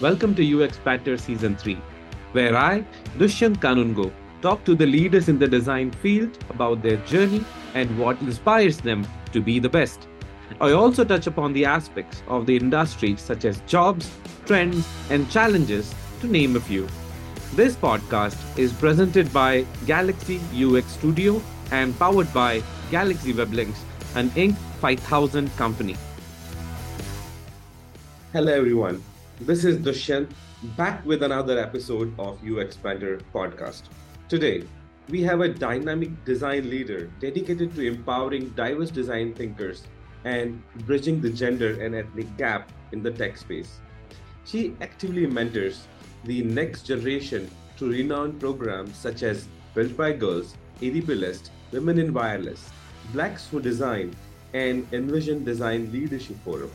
Welcome to UX Patter Season 3, where I, Dushyant Kanungo, talk to the leaders in the design field about their journey and what inspires them to be the best. I also touch upon the aspects of the industry such as jobs, trends, and challenges, to name a few. This podcast is presented by Galaxy UX Studio and powered by Galaxy Weblinks, an Inc. 5000 company. Hello, everyone. This is Dushyant back with another episode of UX Patter podcast. Today, we have a dynamic design leader dedicated to empowering diverse design thinkers and bridging the gender and ethnic gap in the tech space. She actively mentors the next generation through renowned programs such as Built by Girls, ADP List, Women in Wireless, Blacks Who Design, and Invision Design Leadership Forum.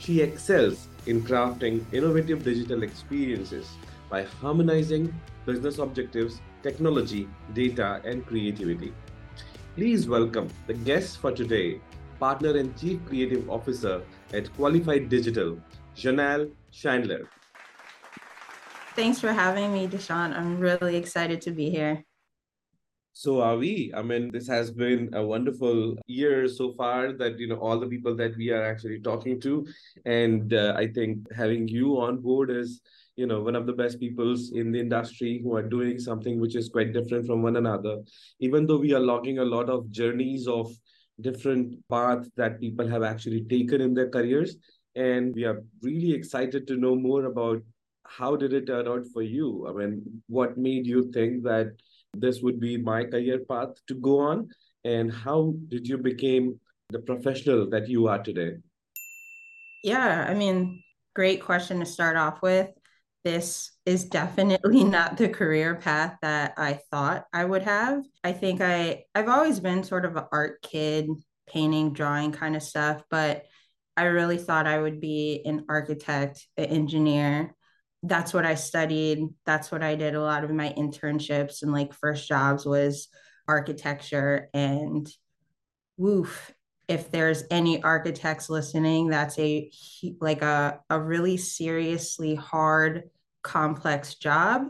She excels in crafting innovative digital experiences by harmonizing business objectives, technology, data, and creativity. Please welcome the guest for today, partner and chief creative officer at Qualified Digital, Jonelle Chandler. Thanks for having me, Dushyant. I'm really excited to be here. So are we. I mean, this has been a wonderful year so far that, you know, all the people that we are actually talking to. And uh, I think having you on board is, you know, one of the best peoples in the industry who are doing something which is quite different from one another. Even though we are logging a lot of journeys of different paths that people have actually taken in their careers. And we are really excited to know more about how did it turn out for you? I mean, what made you think that this would be my career path to go on? And how did you become the professional that you are today? Yeah, I mean, great question to start off with. This is definitely not the career path that I thought I would have. I think I I've always been sort of an art kid, painting, drawing kind of stuff, but I really thought I would be an architect, an engineer that's what I studied. That's what I did. A lot of my internships and like first jobs was architecture. And woof, if there's any architects listening, that's a like a, a really seriously hard, complex job.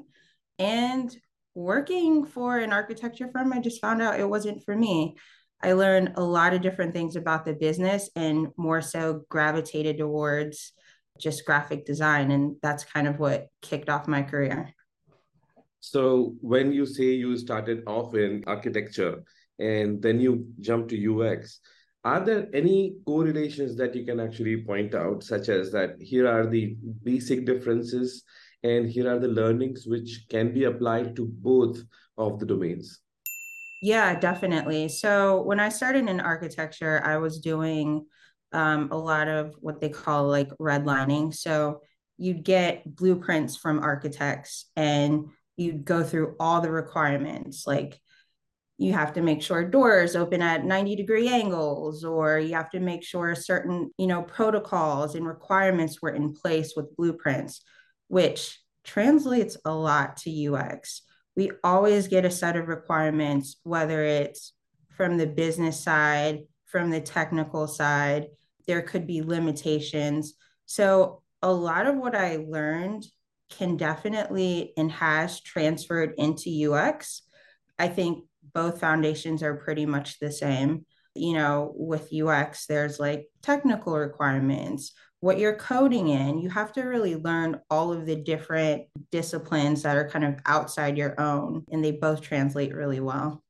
And working for an architecture firm, I just found out it wasn't for me. I learned a lot of different things about the business and more so gravitated towards just graphic design. And that's kind of what kicked off my career. So, when you say you started off in architecture and then you jump to UX, are there any correlations that you can actually point out, such as that here are the basic differences and here are the learnings which can be applied to both of the domains? Yeah, definitely. So, when I started in architecture, I was doing um, a lot of what they call like redlining. So you'd get blueprints from architects and you'd go through all the requirements like you have to make sure doors open at 90 degree angles or you have to make sure certain you know protocols and requirements were in place with blueprints which translates a lot to ux we always get a set of requirements whether it's from the business side from the technical side there could be limitations. So, a lot of what I learned can definitely and has transferred into UX. I think both foundations are pretty much the same. You know, with UX, there's like technical requirements, what you're coding in. You have to really learn all of the different disciplines that are kind of outside your own, and they both translate really well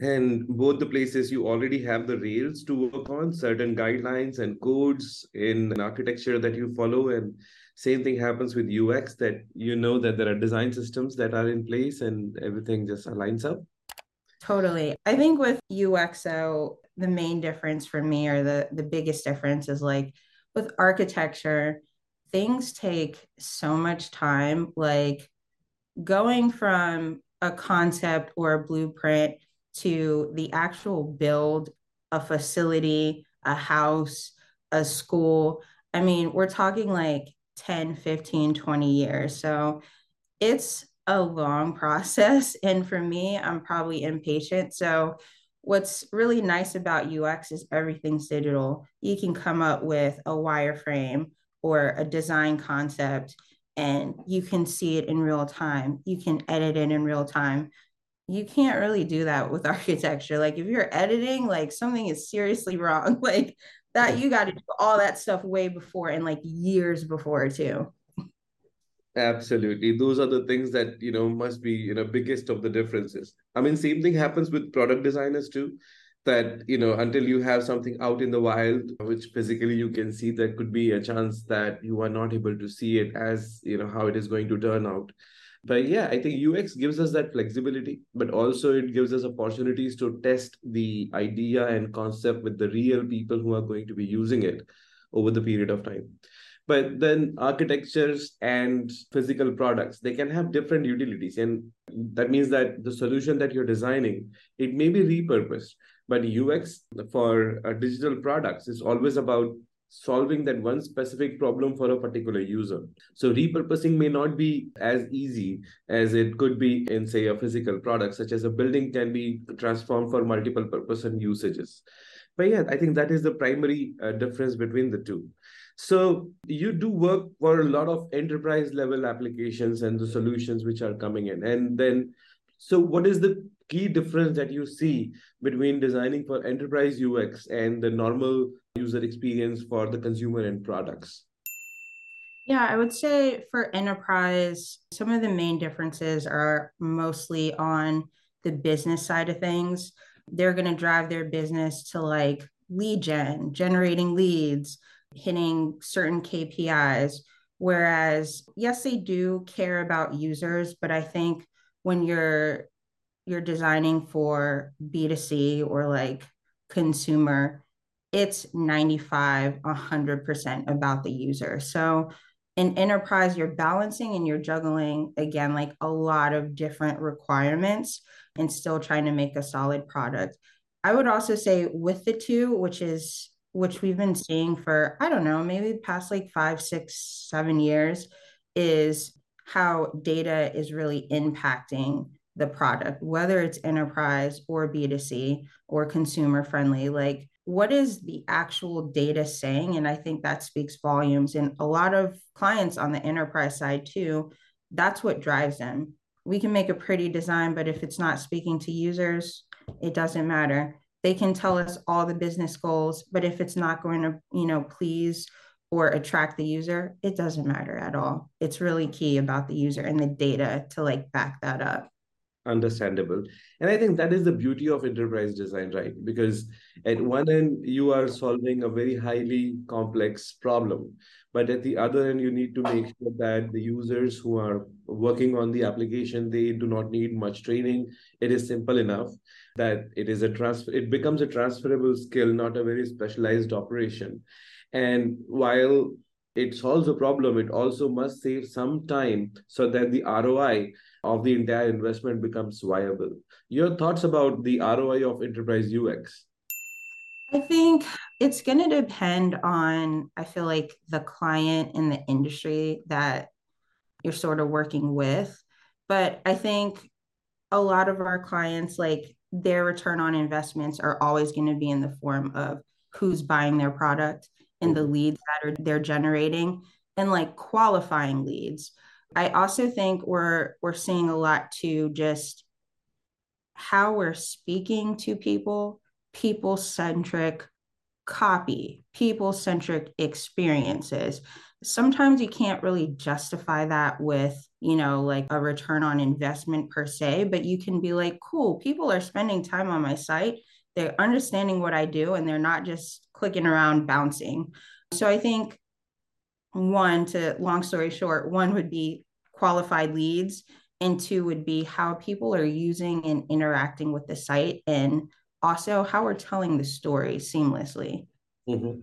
and both the places you already have the rails to work on certain guidelines and codes in architecture that you follow. And same thing happens with ux that you know that there are design systems that are in place and everything just aligns up. Totally. I think with uxo the main difference for me or the the biggest difference is like with architecture things take so much time. Like going from a concept or a blueprint to the actual build a facility, a house, a school. I mean, we're talking like 10, 15, 20 years. So it's a long process. And for me, I'm probably impatient. So what's really nice about UX is everything's digital. You can come up with a wireframe or a design concept and you can see it in real time. You can edit it in real time. You can't really do that with architecture. Like if you're editing, like something is seriously wrong. Like that you got to do all that stuff way before and like years before too. Absolutely. Those are the things that, you know, must be, you know, biggest of the differences. I mean, same thing happens with product designers too that you know until you have something out in the wild which physically you can see there could be a chance that you are not able to see it as you know how it is going to turn out but yeah i think ux gives us that flexibility but also it gives us opportunities to test the idea and concept with the real people who are going to be using it over the period of time. But then architectures and physical products they can have different utilities and that means that the solution that you're designing it may be repurposed but UX for uh, digital products is always about solving that one specific problem for a particular user. So repurposing may not be as easy as it could be in, say, a physical product, such as a building can be transformed for multiple purpose and usages. But yeah, I think that is the primary uh, difference between the two. So you do work for a lot of enterprise level applications and the solutions which are coming in. And then, so what is the key difference that you see between designing for enterprise UX and the normal user experience for the consumer and products? Yeah, I would say for enterprise, some of the main differences are mostly on the business side of things. They're going to drive their business to like lead gen, generating leads, hitting certain KPIs. Whereas, yes, they do care about users, but I think when you're you're designing for B2C or like consumer, it's 95, 100% about the user. So in enterprise, you're balancing and you're juggling again, like a lot of different requirements and still trying to make a solid product. I would also say with the two, which is which we've been seeing for, I don't know, maybe past like five, six, seven years, is how data is really impacting the product, whether it's enterprise or B2C or consumer friendly. Like, what is the actual data saying? And I think that speaks volumes. And a lot of clients on the enterprise side, too, that's what drives them. We can make a pretty design, but if it's not speaking to users, it doesn't matter. They can tell us all the business goals, but if it's not going to, you know, please or attract the user, it doesn't matter at all. It's really key about the user and the data to like back that up understandable. And i think that is the beauty of enterprise design right? Because at one end you are solving a very highly complex problem but at the other end you need to make sure that the users who are working on the application they do not need much training. It is simple enough that it is a transfer it becomes a transferable skill not a very specialized operation. And while it solves a problem it also must save some time so that the roi of the entire investment becomes viable. Your thoughts about the ROI of enterprise UX? I think it's going to depend on, I feel like, the client and the industry that you're sort of working with. But I think a lot of our clients, like their return on investments, are always going to be in the form of who's buying their product and the mm-hmm. leads that are they're generating and like qualifying leads. I also think we're we're seeing a lot to just how we're speaking to people, people centric copy, people centric experiences. Sometimes you can't really justify that with, you know, like a return on investment per se, but you can be like, cool, people are spending time on my site. They're understanding what I do and they're not just clicking around bouncing. So I think one to long story short one would be qualified leads and two would be how people are using and interacting with the site and also how we're telling the story seamlessly mm-hmm.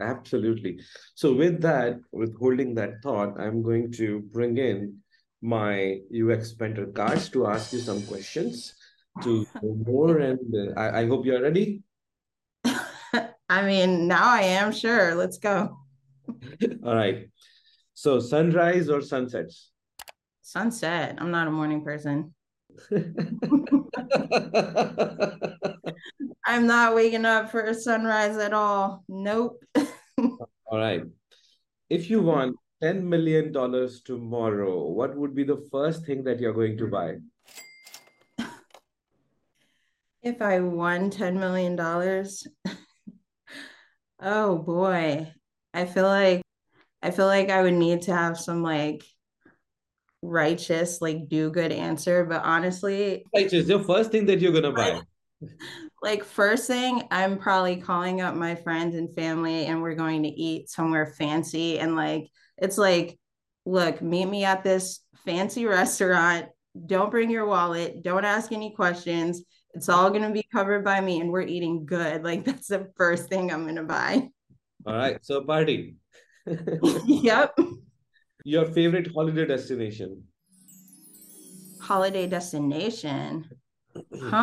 absolutely so with that with holding that thought i'm going to bring in my ux mentor Kash to ask you some questions to more and uh, I, I hope you're ready i mean now i am sure let's go all right. So sunrise or sunsets? Sunset. I'm not a morning person. I'm not waking up for a sunrise at all. Nope. all right. If you want $10 million tomorrow, what would be the first thing that you're going to buy? If I won $10 million, oh boy. I feel like I feel like I would need to have some like righteous, like do good answer. But honestly, righteous, your first thing that you're gonna buy. Like first thing, I'm probably calling up my friends and family and we're going to eat somewhere fancy. And like it's like, look, meet me at this fancy restaurant. Don't bring your wallet. Don't ask any questions it's all going to be covered by me and we're eating good. Like that's the first thing I'm going to buy. All right. So party. yep. Your favorite holiday destination? Holiday destination. Huh.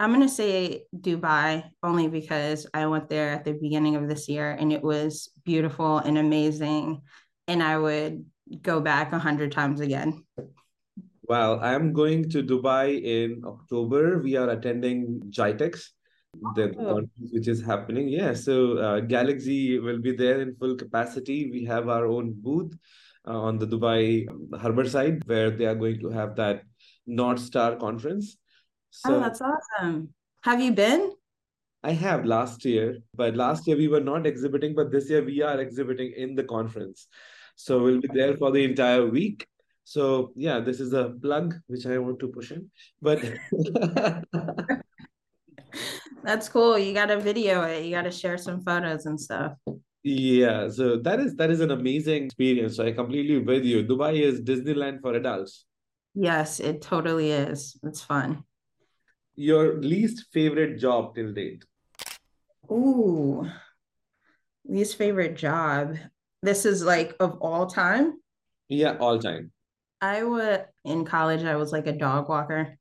I'm going to say Dubai only because I went there at the beginning of this year and it was beautiful and amazing. And I would go back a hundred times again. Well, I'm going to Dubai in October. We are attending GITEX, the oh. conference which is happening. Yeah, so uh, Galaxy will be there in full capacity. We have our own booth uh, on the Dubai harbor side where they are going to have that North Star conference. So, oh, that's awesome. Have you been? I have last year, but last year we were not exhibiting, but this year we are exhibiting in the conference. So we'll be there for the entire week so yeah, this is a plug which I want to push in. But that's cool. You gotta video it. You gotta share some photos and stuff. Yeah, so that is that is an amazing experience. So I completely with you. Dubai is Disneyland for adults. Yes, it totally is. It's fun. Your least favorite job till date? Ooh, least favorite job. This is like of all time? Yeah, all time. I was in college, I was like a dog walker.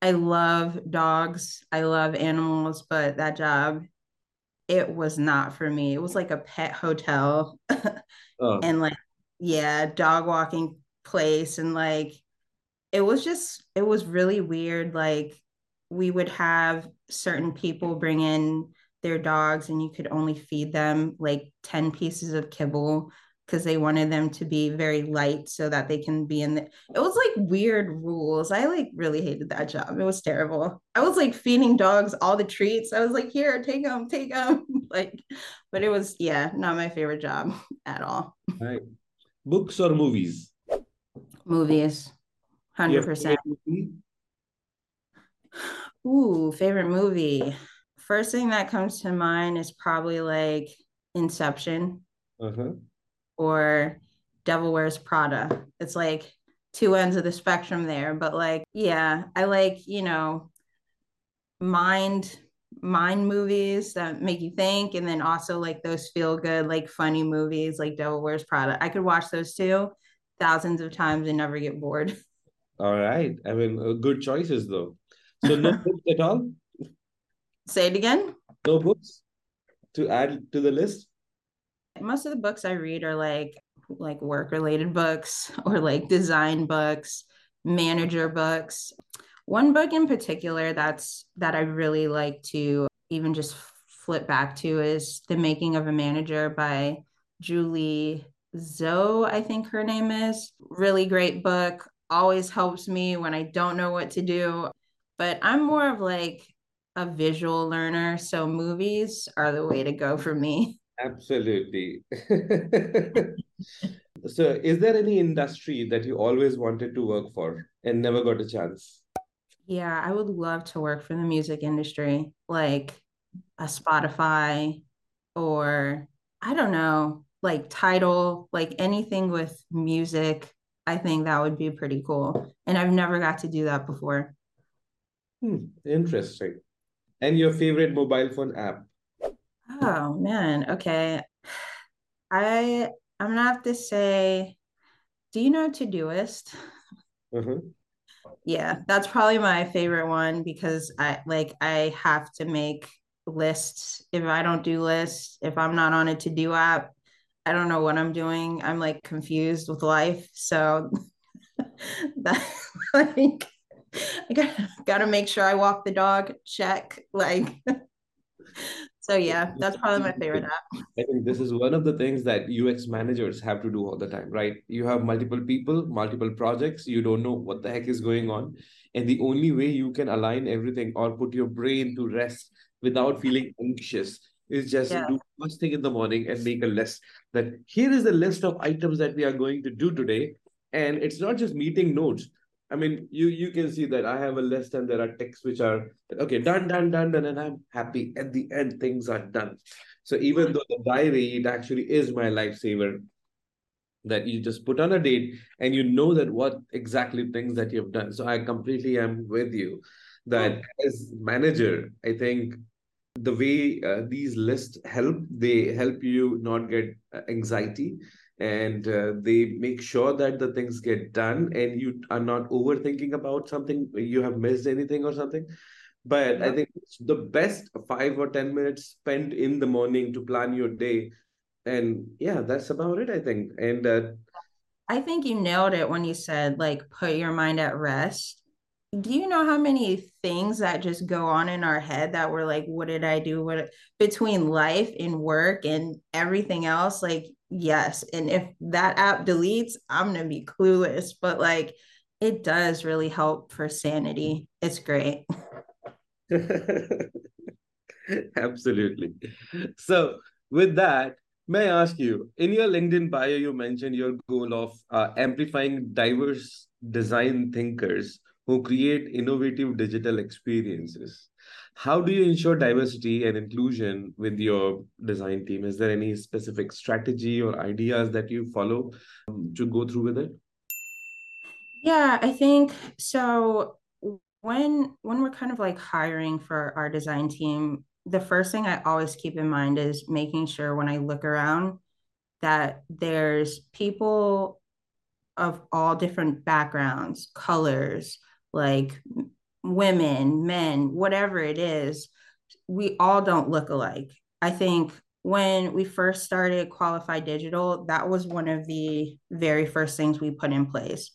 I love dogs. I love animals, but that job, it was not for me. It was like a pet hotel. oh. And like, yeah, dog walking place. And like, it was just, it was really weird. Like, we would have certain people bring in their dogs, and you could only feed them like 10 pieces of kibble because they wanted them to be very light so that they can be in the it was like weird rules. I like really hated that job. It was terrible. I was like feeding dogs all the treats. I was like here take them take them like but it was yeah not my favorite job at all. Right. Books or movies? Movies. 100% ooh favorite movie. First thing that comes to mind is probably like inception. Uh-huh or Devil Wears Prada. It's like two ends of the spectrum there, but like, yeah, I like, you know, mind mind movies that make you think and then also like those feel good like funny movies like devil wears prada. I could watch those too thousands of times and never get bored. All right. I mean uh, good choices though. So no books at all? Say it again? No books to add to the list most of the books I read are like like work related books or like design books, manager books. One book in particular that's that I really like to even just flip back to is The Making of a Manager by Julie Zhuo, I think her name is. Really great book. Always helps me when I don't know what to do. But I'm more of like a visual learner. So movies are the way to go for me. Absolutely. so, is there any industry that you always wanted to work for and never got a chance? Yeah, I would love to work for the music industry, like a Spotify or I don't know, like Tidal, like anything with music. I think that would be pretty cool. And I've never got to do that before. Hmm, interesting. And your favorite mobile phone app? Oh man, okay. I I'm gonna have to say, do you know Todoist? Mm-hmm. Yeah, that's probably my favorite one because I like I have to make lists. If I don't do lists, if I'm not on a to do app, I don't know what I'm doing. I'm like confused with life. So that like I gotta, gotta make sure I walk the dog, check. Like So yeah, that's probably my favorite app. I think this is one of the things that UX managers have to do all the time, right? You have multiple people, multiple projects, you don't know what the heck is going on. And the only way you can align everything or put your brain to rest without feeling anxious is just yeah. do first thing in the morning and make a list that here is the list of items that we are going to do today. And it's not just meeting notes. I mean, you you can see that I have a list and there are texts which are okay, done, done, done, done, and I'm happy. At the end, things are done. So even though the diary, it actually is my lifesaver. That you just put on a date and you know that what exactly things that you've done. So I completely am with you that as manager, I think the way uh, these lists help, they help you not get uh, anxiety and uh, they make sure that the things get done and you are not overthinking about something you have missed anything or something. But yeah. i think the best 5 or 10 minutes spent in the morning to plan your day. And yeah that's about it i think. And uh, i think you nailed it when you said like put your mind at rest. Do you know how many things that just go on in our head that we're like what did i do? What between life and work and everything else like yes and if that app deletes i'm gonna be clueless but like it does really help for sanity. It's great. Absolutely. So with that may i ask you in your linkedin bio you mentioned your goal of uh, amplifying diverse design thinkers who create innovative digital experiences how do you ensure diversity and inclusion with your design team? Is there any specific strategy or ideas that you follow um, to go through with it? Yeah, I think so. When when we're kind of like hiring for our design team, the first thing I always keep in mind is making sure when I look around that there's people of all different backgrounds, colors, like women, men, whatever it is, we all don't look alike. I think when we first started Qualified Digital, that was one of the very first things we put in place.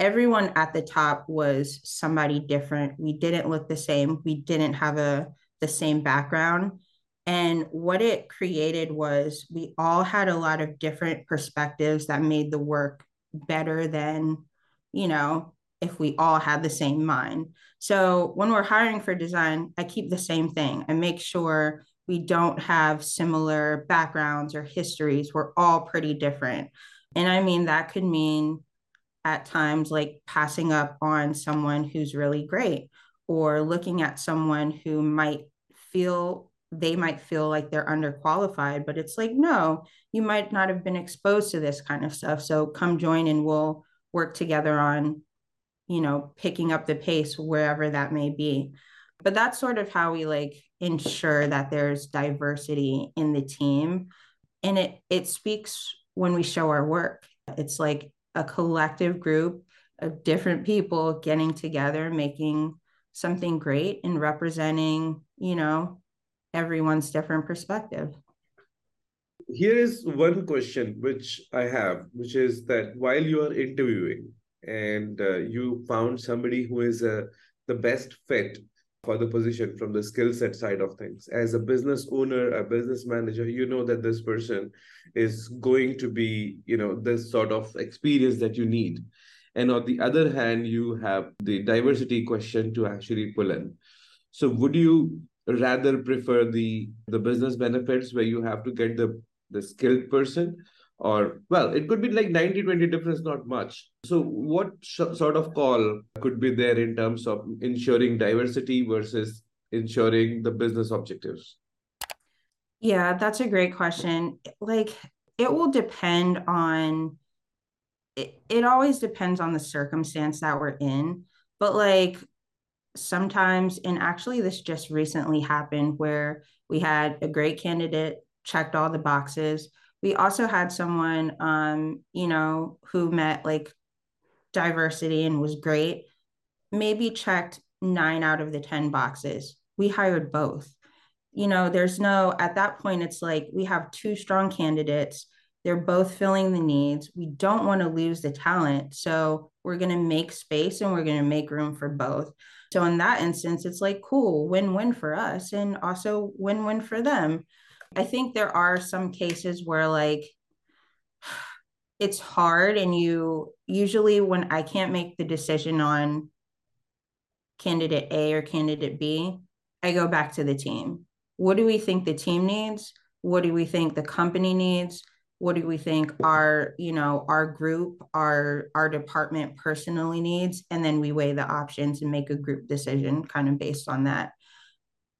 Everyone at the top was somebody different. We didn't look the same. We didn't have a the same background. And what it created was we all had a lot of different perspectives that made the work better than, you know, if we all had the same mind. So when we're hiring for design, I keep the same thing. I make sure we don't have similar backgrounds or histories. We're all pretty different. And I mean, that could mean at times like passing up on someone who's really great or looking at someone who might feel they might feel like they're underqualified but it's like no you might not have been exposed to this kind of stuff so come join and we'll work together on you know, picking up the pace wherever that may be. But that's sort of how we like ensure that there's diversity in the team. And it it speaks when we show our work. It's like a collective group of different people getting together, making something great and representing, you know, everyone's different perspective. Here is one question which I have, which is that while you are interviewing, and uh, you found somebody who is uh, the best fit for the position from the skill set side of things. As a business owner, a business manager, you know that this person is going to be, you know, this sort of experience that you need. And on the other hand, you have the diversity question to actually pull in. So would you rather prefer the the business benefits where you have to get the the skilled person or well it could be like 90 20 difference not much. So what sh- sort of call could be there in terms of ensuring diversity versus ensuring the business objectives? Yeah that's a great question. Like it will depend on it, it always depends on the circumstance that we're in. But like sometimes and actually this just recently happened where we had a great candidate checked all the boxes we also had someone um you know who met like diversity and was great maybe checked 9 out of the 10 boxes. We hired both. You know there's no at that point it's like we have two strong candidates. They're both filling the needs. We don't want to lose the talent so we're going to make space and we're going to make room for both. So in that instance, it's like cool, win-win for us and also win-win for them. I think there are some cases where like it's hard and you usually when I can't make the decision on candidate A or candidate B, I go back to the team. What do we think the team needs? What do we think the company needs? What do we think our, you know, our group, our our department personally needs? And then we weigh the options and make a group decision kind of based on that.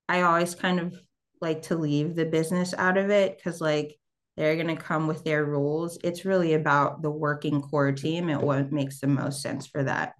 I always kind of like to leave the business out of it because like they're going to come with their rules. It's really about the working core team and what makes the most sense for that.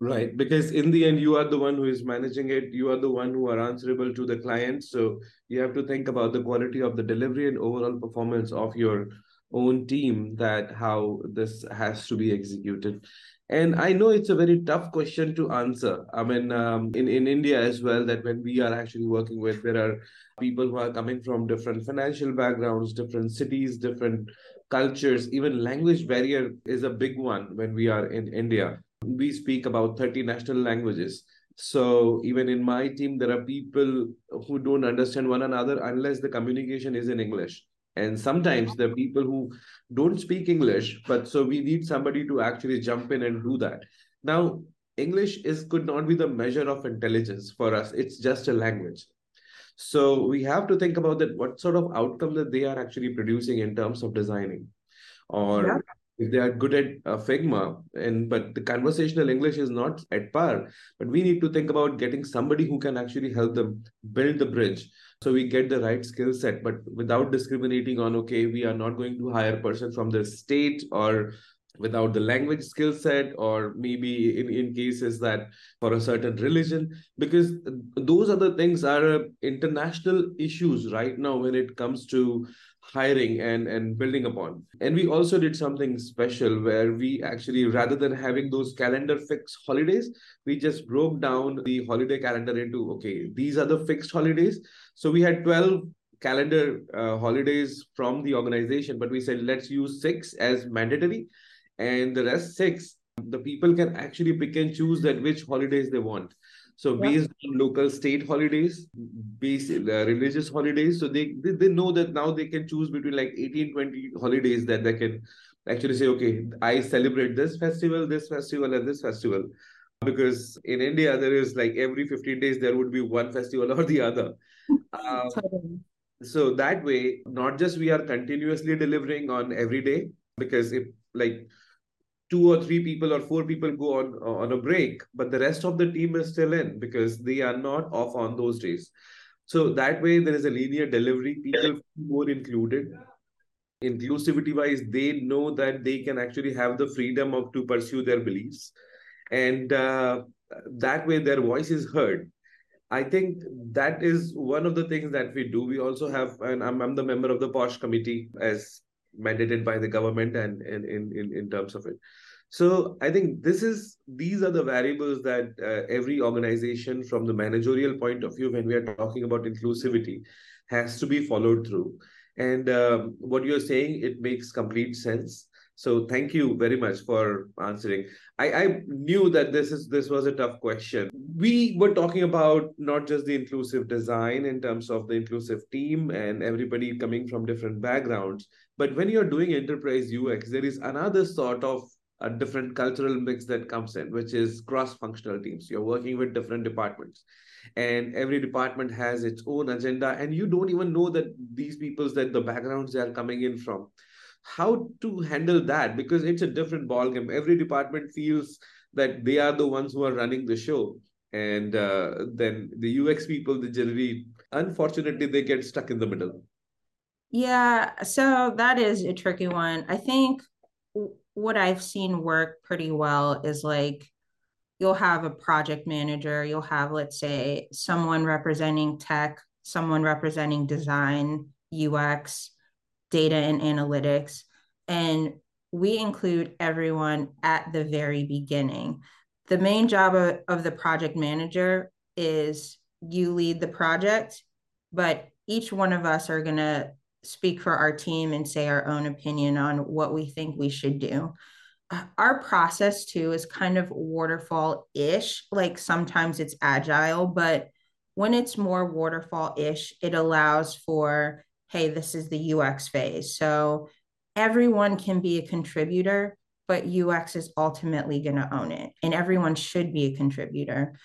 Right. Because in the end, you are the one who is managing it. You are the one who are answerable to the client. So you have to think about the quality of the delivery and overall performance of your own team that how this has to be executed. And I know it's a very tough question to answer. I mean, um, in, in India as well, that when we are actually working with, there are people who are coming from different financial backgrounds, different cities, different cultures. Even language barrier is a big one when we are in India we speak about 30 national languages. So even in my team, there are people who don't understand one another unless the communication is in English. And sometimes there are people who don't speak English, but so we need somebody to actually jump in and do that. Now, English is could not be the measure of intelligence for us. It's just a language. So we have to think about that what sort of outcome that they are actually producing in terms of designing or yeah if they are good at uh, Figma, and but the conversational English is not at par. But we need to think about getting somebody who can actually help them build the bridge, so we get the right skill set, but without discriminating on okay, we are not going to hire person from the state or without the language skill set or maybe in, in cases that for a certain religion because those other things are uh, international issues right now when it comes to hiring and and building upon. And we also did something special where we actually rather than having those calendar fixed holidays we just broke down the holiday calendar into okay these are the fixed holidays. So we had 12 calendar uh, holidays from the organization but we said let's use six as mandatory and the rest six the people can actually pick and choose that which holidays they want so yeah. based on local state holidays, based uh, religious holidays, so they, they they know that now they can choose between like 18, 20 holidays that they can actually say, okay, I celebrate this festival, this festival, and this festival. Because in India, there is like every 15 days there would be one festival or the other. Um, so that way, not just we are continuously delivering on every day, because if like two or three people or four people go on on a break but the rest of the team is still in because they are not off on those days. So that way there is a linear delivery people more included. Inclusivity wise they know that they can actually have the freedom of to pursue their beliefs. And uh, that way their voice is heard. I think that is one of the things that we do. We also have and i'm, I'm the member of the posh committee as mandated by the government and, and in, in, in terms of it. So I think this is these are the variables that uh, every organization from the managerial point of view when we are talking about inclusivity has to be followed through. And um, what you're saying, it makes complete sense. So thank you very much for answering. I, I knew that this is this was a tough question. We were talking about not just the inclusive design in terms of the inclusive team and everybody coming from different backgrounds, but when you're doing enterprise UX, there is another sort of a different cultural mix that comes in, which is cross-functional teams. You're working with different departments and every department has its own agenda and you don't even know that these people's that the backgrounds they are coming in from how to handle that because it's a different ballgame. Every department feels that they are the ones who are running the show, and uh, then the UX people, they generally, unfortunately, they get stuck in the middle. Yeah, so that is a tricky one. I think what I've seen work pretty well is like you'll have a project manager, you'll have, let's say, someone representing tech, someone representing design, UX, data and analytics. And we include everyone at the very beginning. The main job of, of the project manager is you lead the project, but each one of us are going to speak for our team and say our own opinion on what we think we should do. Uh, our process too is kind of waterfall ish. Like sometimes it's agile, but when it's more waterfall ish, it allows for, hey, this is the UX phase. So everyone can be a contributor, but UX is ultimately going to own it. And everyone should be a contributor.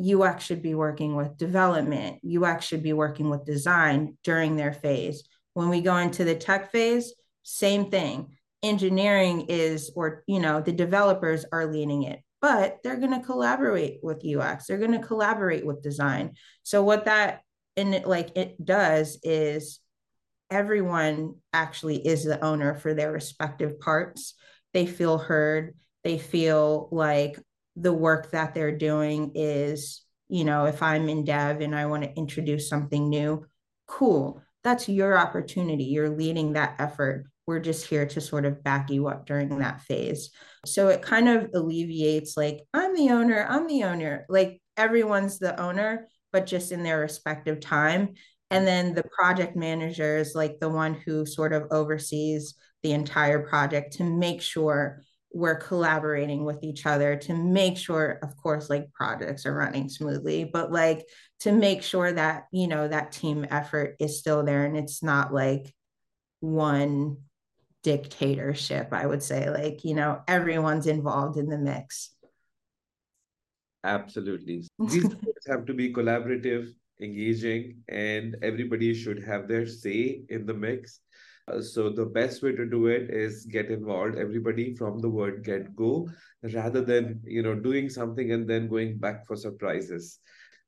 UX should be working with development, UX should be working with design during their phase. When we go into the tech phase, same thing. Engineering is, or, you know, the developers are leading it, but they're going to collaborate with UX. They're going to collaborate with design. So, what that and it, like it does is everyone actually is the owner for their respective parts. They feel heard. They feel like the work that they're doing is, you know, if I'm in dev and I want to introduce something new, cool. That's your opportunity. You're leading that effort. We're just here to sort of back you up during that phase. So it kind of alleviates like, I'm the owner, I'm the owner. Like everyone's the owner, but just in their respective time. And then the project manager is like the one who sort of oversees the entire project to make sure we're collaborating with each other to make sure of course like projects are running smoothly but like to make sure that you know that team effort is still there and it's not like one dictatorship i would say. Like you know everyone's involved in the mix. Absolutely. These have to be collaborative engaging and everybody should have their say in the mix. Uh, so the best way to do it is get involved. Everybody from the word get go rather than you know doing something and then going back for surprises.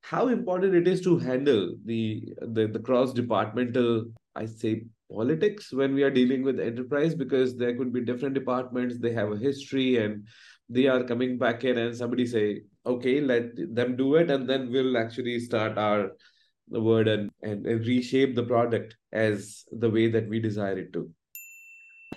How important it is to handle the the, the cross departmental i say politics when we are dealing with enterprise because there could be different departments they have a history and they are coming back in and somebody say okay let them do it and then we'll actually start our word and, and, and reshape the product as the way that we desire it to.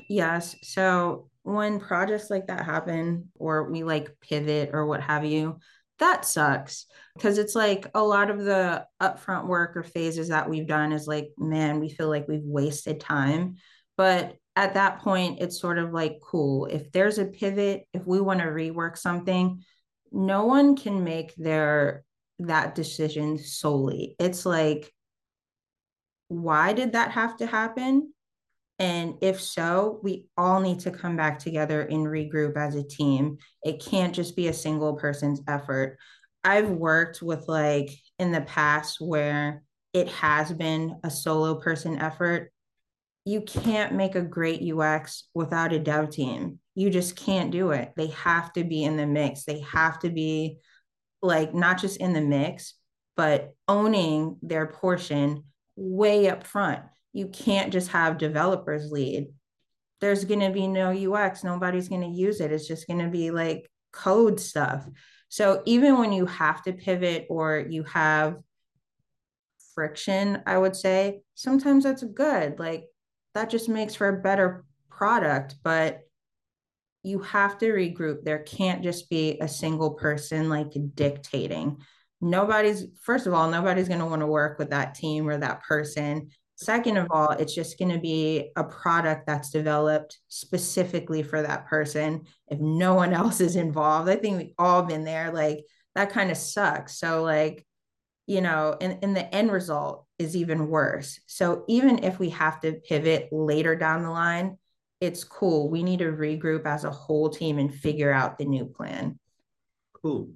Yes. So when projects like that happen or we like pivot or what have you that sucks. Because it's like a lot of the upfront work or phases that we've done is like man we feel like we've wasted time. But at that point it's sort of like cool. If there's a pivot if we want to rework something no one can make their that decision solely. It's like, why did that have to happen? And if so, we all need to come back together and regroup as a team. It can't just be a single person's effort. I've worked with like in the past where it has been a solo person effort. You can't make a great UX without a dev team. You just can't do it. They have to be in the mix. They have to be like not just in the mix, but owning their portion way up front. You can't just have developers lead. There's going to be no UX. Nobody's going to use it. It's just going to be like code stuff. So even when you have to pivot or you have friction, I would say sometimes that's good. Like that just makes for a better product. But you have to regroup. There can't just be a single person like dictating. Nobody's, first of all, nobody's going to want to work with that team or that person. Second of all, it's just going to be a product that's developed specifically for that person. If no one else is involved, I think we've all been there. Like that kind of sucks. So, like, you know, and, and the end result is even worse. So, even if we have to pivot later down the line, it's cool. We need to regroup as a whole team and figure out the new plan. Cool.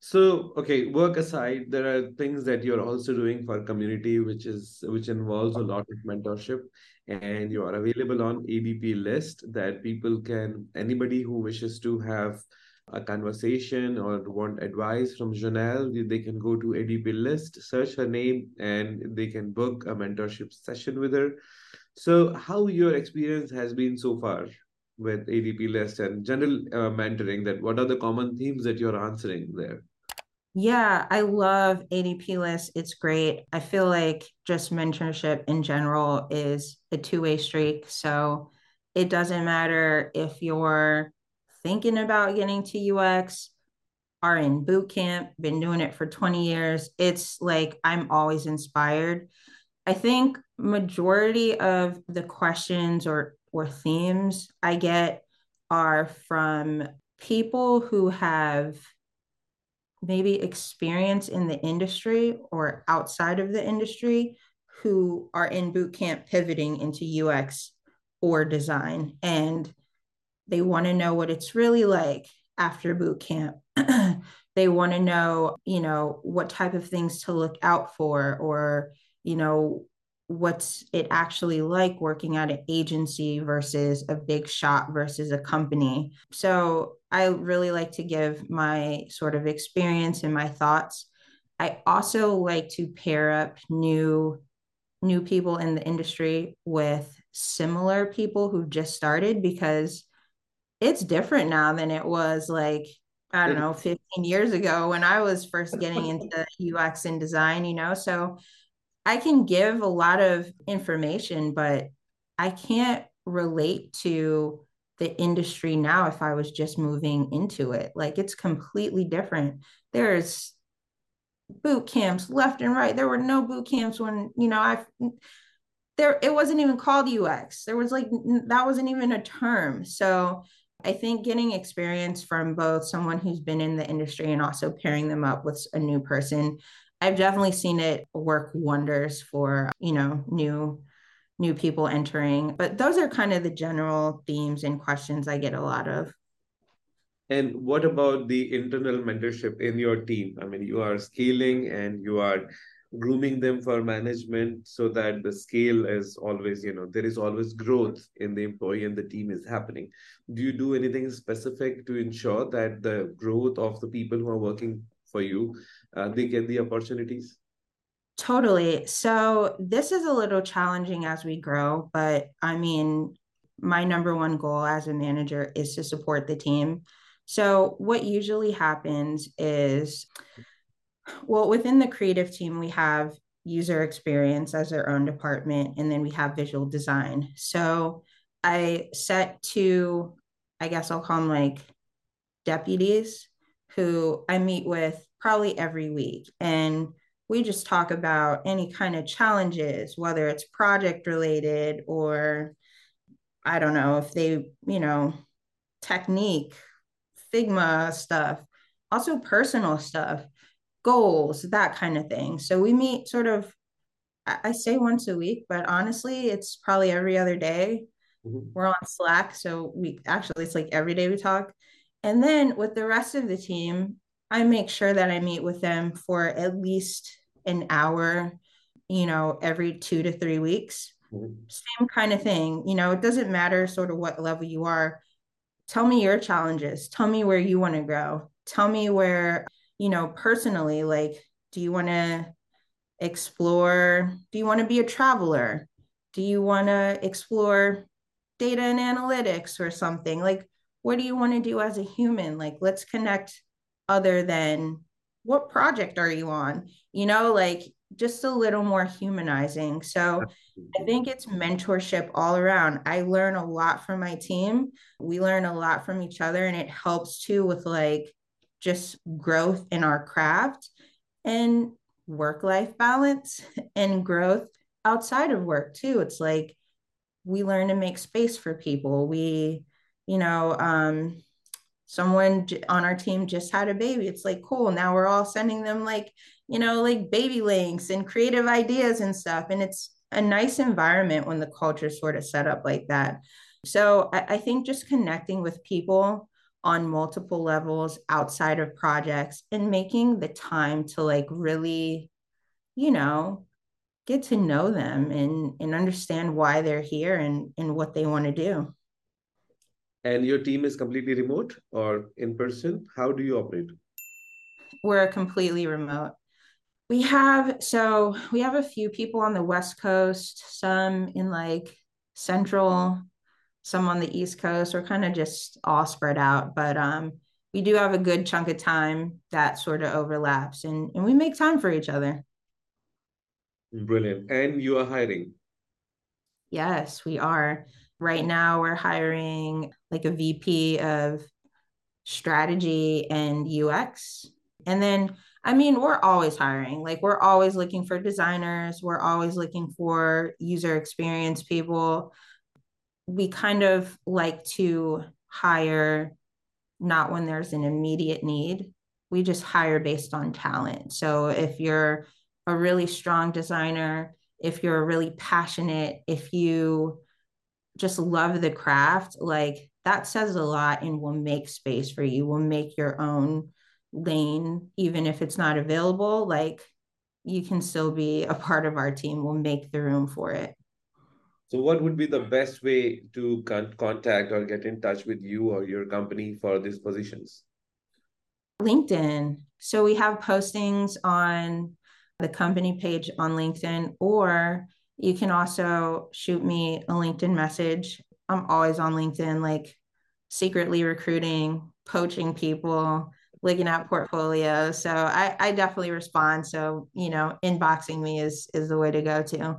So, okay, work aside, there are things that you're also doing for community, which is which involves a lot of mentorship, and you are available on ADP list that people can anybody who wishes to have a conversation or want advice from Jonelle, they can go to ADP list, search her name, and they can book a mentorship session with her. So, how your experience has been so far with ADP list and general uh, mentoring? That what are the common themes that you're answering there? Yeah, I love ADP list. It's great. I feel like just mentorship in general is a two way streak. So it doesn't matter if you're thinking about getting to UX, are in boot camp, been doing it for 20 years. It's like I'm always inspired. I think majority of the questions or or themes I get are from people who have maybe experience in the industry or outside of the industry who are in boot camp pivoting into UX or design and they want to know what it's really like after boot camp. they want to know, you know, what type of things to look out for or, you know, what's it actually like working at an agency versus a big shop versus a company. So I really like to give my sort of experience and my thoughts. I also like to pair up new new people in the industry with similar people who just started because it's different now than it was like I don't know 15 years ago when I was first getting into UX and design, you know. So I can give a lot of information, but I can't relate to the industry now if I was just moving into it. Like it's completely different. There's boot camps left and right. There were no boot camps when, you know, I there it wasn't even called UX. There was like that wasn't even a term. So I think getting experience from both someone who's been in the industry and also pairing them up with a new person I've definitely seen it work wonders for, you know, new new people entering. But those are kind of the general themes and questions I get a lot of. And what about the internal mentorship in your team? I mean, you are scaling and you are grooming them for management so that the scale is always, you know, there is always growth in the employee and the team is happening. Do you do anything specific to ensure that the growth of the people who are working for you uh, they get the opportunities? Totally. So this is a little challenging as we grow but i mean my number one goal as a manager is to support the team. So what usually happens is well within the creative team we have user experience as their own department and then we have visual design. So i set two i guess i'll call them like deputies who I meet with probably every week. And we just talk about any kind of challenges, whether it's project related or I don't know if they, you know, technique, Figma stuff, also personal stuff, goals, that kind of thing. So we meet sort of, I say once a week, but honestly, it's probably every other day. Mm-hmm. We're on Slack. So we actually, it's like every day we talk. And then with the rest of the team, I make sure that I meet with them for at least an hour, you know, every two to three weeks. Mm-hmm. Same kind of thing. You know, it doesn't matter sort of what level you are. Tell me your challenges. Tell me where you want to grow. Tell me where, you know, personally, like, do you want to explore? Do you want to be a traveler? Do you want to explore data and analytics or something? Like, what do you want to do as a human? Like, let's connect other than what project are you on? You know, like just a little more humanizing. So I think it's mentorship all around. I learn a lot from my team. We learn a lot from each other, and it helps too with like just growth in our craft and work life balance and growth outside of work too. It's like we learn to make space for people. We you know, um, someone on our team just had a baby. It's like, cool. Now we're all sending them like, you know, like baby links and creative ideas and stuff. And it's a nice environment when the culture sort of set up like that. So I, I think just connecting with people on multiple levels outside of projects and making the time to like really, you know, get to know them and, and understand why they're here and, and what they want to do. And your team is completely remote or in person? How do you operate? We're completely remote. We have so we have a few people on the West Coast, some in like Central, some on the East Coast. We're kind of just all spread out, but um, we do have a good chunk of time that sort of overlaps, and and we make time for each other. Brilliant. And you are hiring. Yes, we are. Right now, we're hiring like a VP of strategy and UX. And then, I mean, we're always hiring. Like, we're always looking for designers, we're always looking for user experience people. We kind of like to hire not when there's an immediate need. We just hire based on talent. So if you're a really strong designer, if you're really passionate, if you just love the craft, like that says a lot and will make space for you, will make your own lane, even if it's not available. Like you can still be a part of our team, we'll make the room for it. So, what would be the best way to con- contact or get in touch with you or your company for these positions? LinkedIn. So, we have postings on the company page on LinkedIn, or you can also shoot me a LinkedIn message. I'm always on LinkedIn, like secretly recruiting, poaching people, looking at portfolios. So I, I definitely respond. So, you know, inboxing me is is the way to go too.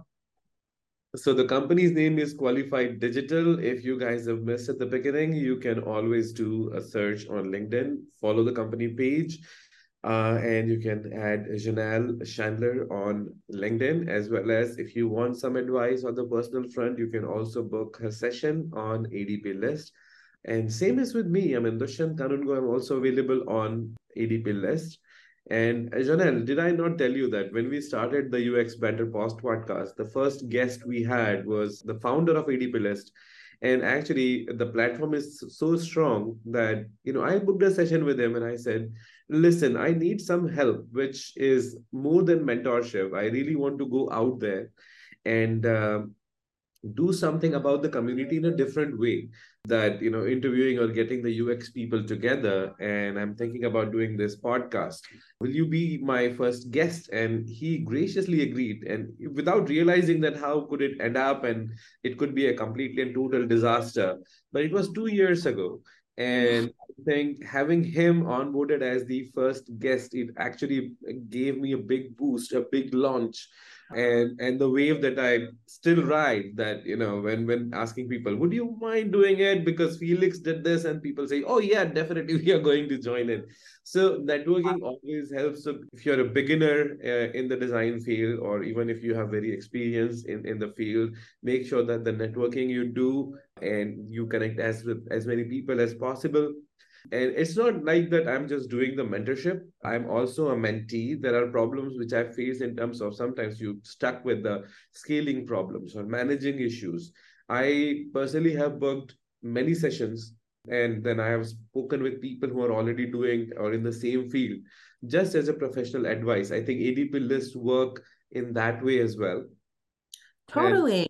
So the company's name is Qualified Digital. If you guys have missed at the beginning, you can always do a search on LinkedIn, follow the company page, uh, and you can add Jonelle Chandler on LinkedIn, as well as if you want some advice on the personal front, you can also book a session on ADP list. And same as with me, I mean, Dushyant Kanungo, I'm also available on ADP list. And uh, Janelle, did I not tell you that when we started the UX Banter Post podcast, the first guest we had was the founder of ADP List. And actually, the platform is so strong that, you know, I booked a session with him and I said, listen, I need some help, which is more than mentorship. I really want to go out there and uh, do something about the community in a different way that you know interviewing or getting the ux people together. And i'm thinking about doing this podcast. Will you be my first guest? And he graciously agreed. And without realizing that how could it end up and it could be a completely and total disaster but it was 2 years ago. And think having him onboarded as the first guest it actually gave me a big boost a big launch. And and the wave that i still ride that you know when when asking people would you mind doing it? Because felix did this and people say oh yeah definitely we are going to join in so networking always helps. So if you're a beginner uh, in the design field or even if you have very experience in in the field make sure that the networking you do and you connect as with as many people as possible and it's not like that I'm just doing the mentorship. I'm also a mentee. There are problems which I face in terms of sometimes you stuck with the scaling problems or managing issues. I personally have booked many sessions and then I have spoken with people who are already doing or in the same field just as a professional advice. I think ADP lists work in that way as well. Totally. And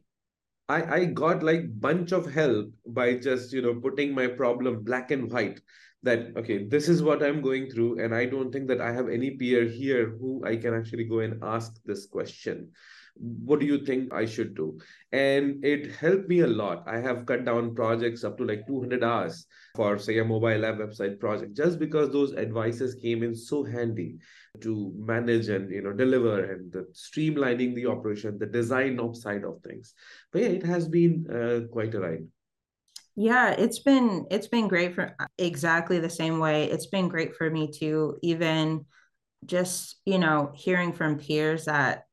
I, I got like bunch of help by just you know putting my problem black and white that okay this is what i'm going through and i don't think that i have any peer here who i can actually go and ask this question what do you think i should do? And it helped me a lot. I have cut down projects up to like 200 hours for say a mobile app website project just because those advices came in so handy to manage and you know deliver and the streamlining the operation the design of side of things. But yeah it has been uh, quite a ride. Yeah, it's been it's been great for exactly the same way. It's been great for me too, even just, you know, hearing from peers that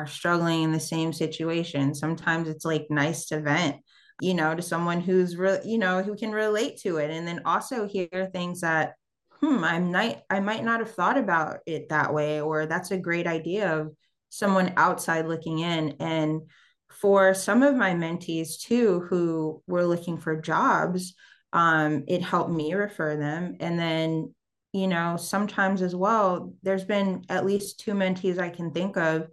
are struggling in the same situation. Sometimes it's like nice to vent, you know, to someone who's real, you know, who can relate to it. And then also hear things that, hmm, I'm not I might not have thought about it that way, or that's a great idea of someone outside looking in. And for some of my mentees too who were looking for jobs um, it helped me refer them and then you know sometimes as well there's been at least two mentees i can think of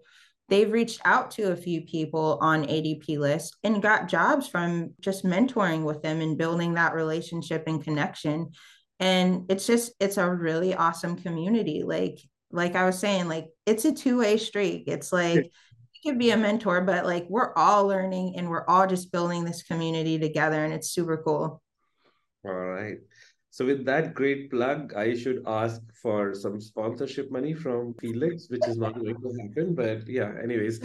they've reached out to a few people on adp list and got jobs from just mentoring with them and building that relationship and connection and it's just it's a really awesome community like like i was saying like it's a two-way street it's like you could be a mentor, but like we're all learning and we're all just building this community together and it's super cool. All right. So with that great plug, I should ask for some sponsorship money from Felix, which is not going to happen. But yeah, anyways.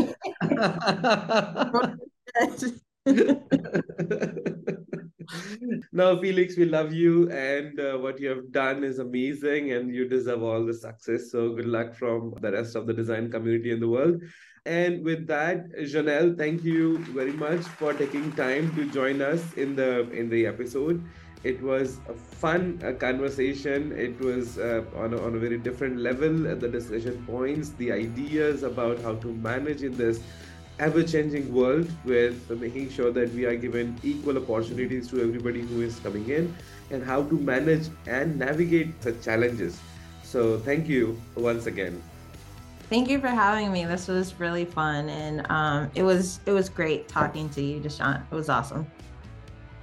no, Felix, we love you, and uh, what you have done is amazing, and you deserve all the success. So good luck from the rest of the design community in the world. And with that, Jonelle, thank you very much for taking time to join us in the in the episode. It was a fun conversation. It was uh, on, a, on a very different level. Uh, the decision points, the ideas about how to manage in this ever-changing world with making sure that we are given equal opportunities to everybody who is coming in and how to manage and navigate such challenges. So thank you once again. Thank you for having me. This was really fun, and um, it was it was great talking to you, Dushyant. It was awesome.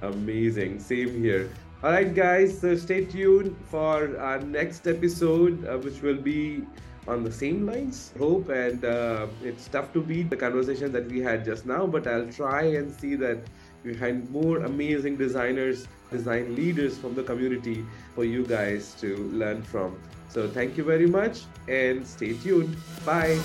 Amazing. Same here. All right, guys. So stay tuned for our next episode, uh, which will be on the same lines. Hope and uh, it's tough to beat the conversation that we had just now, but I'll try and see that we find more amazing designers, design leaders from the community for you guys to learn from. So thank you very much and stay tuned. Bye.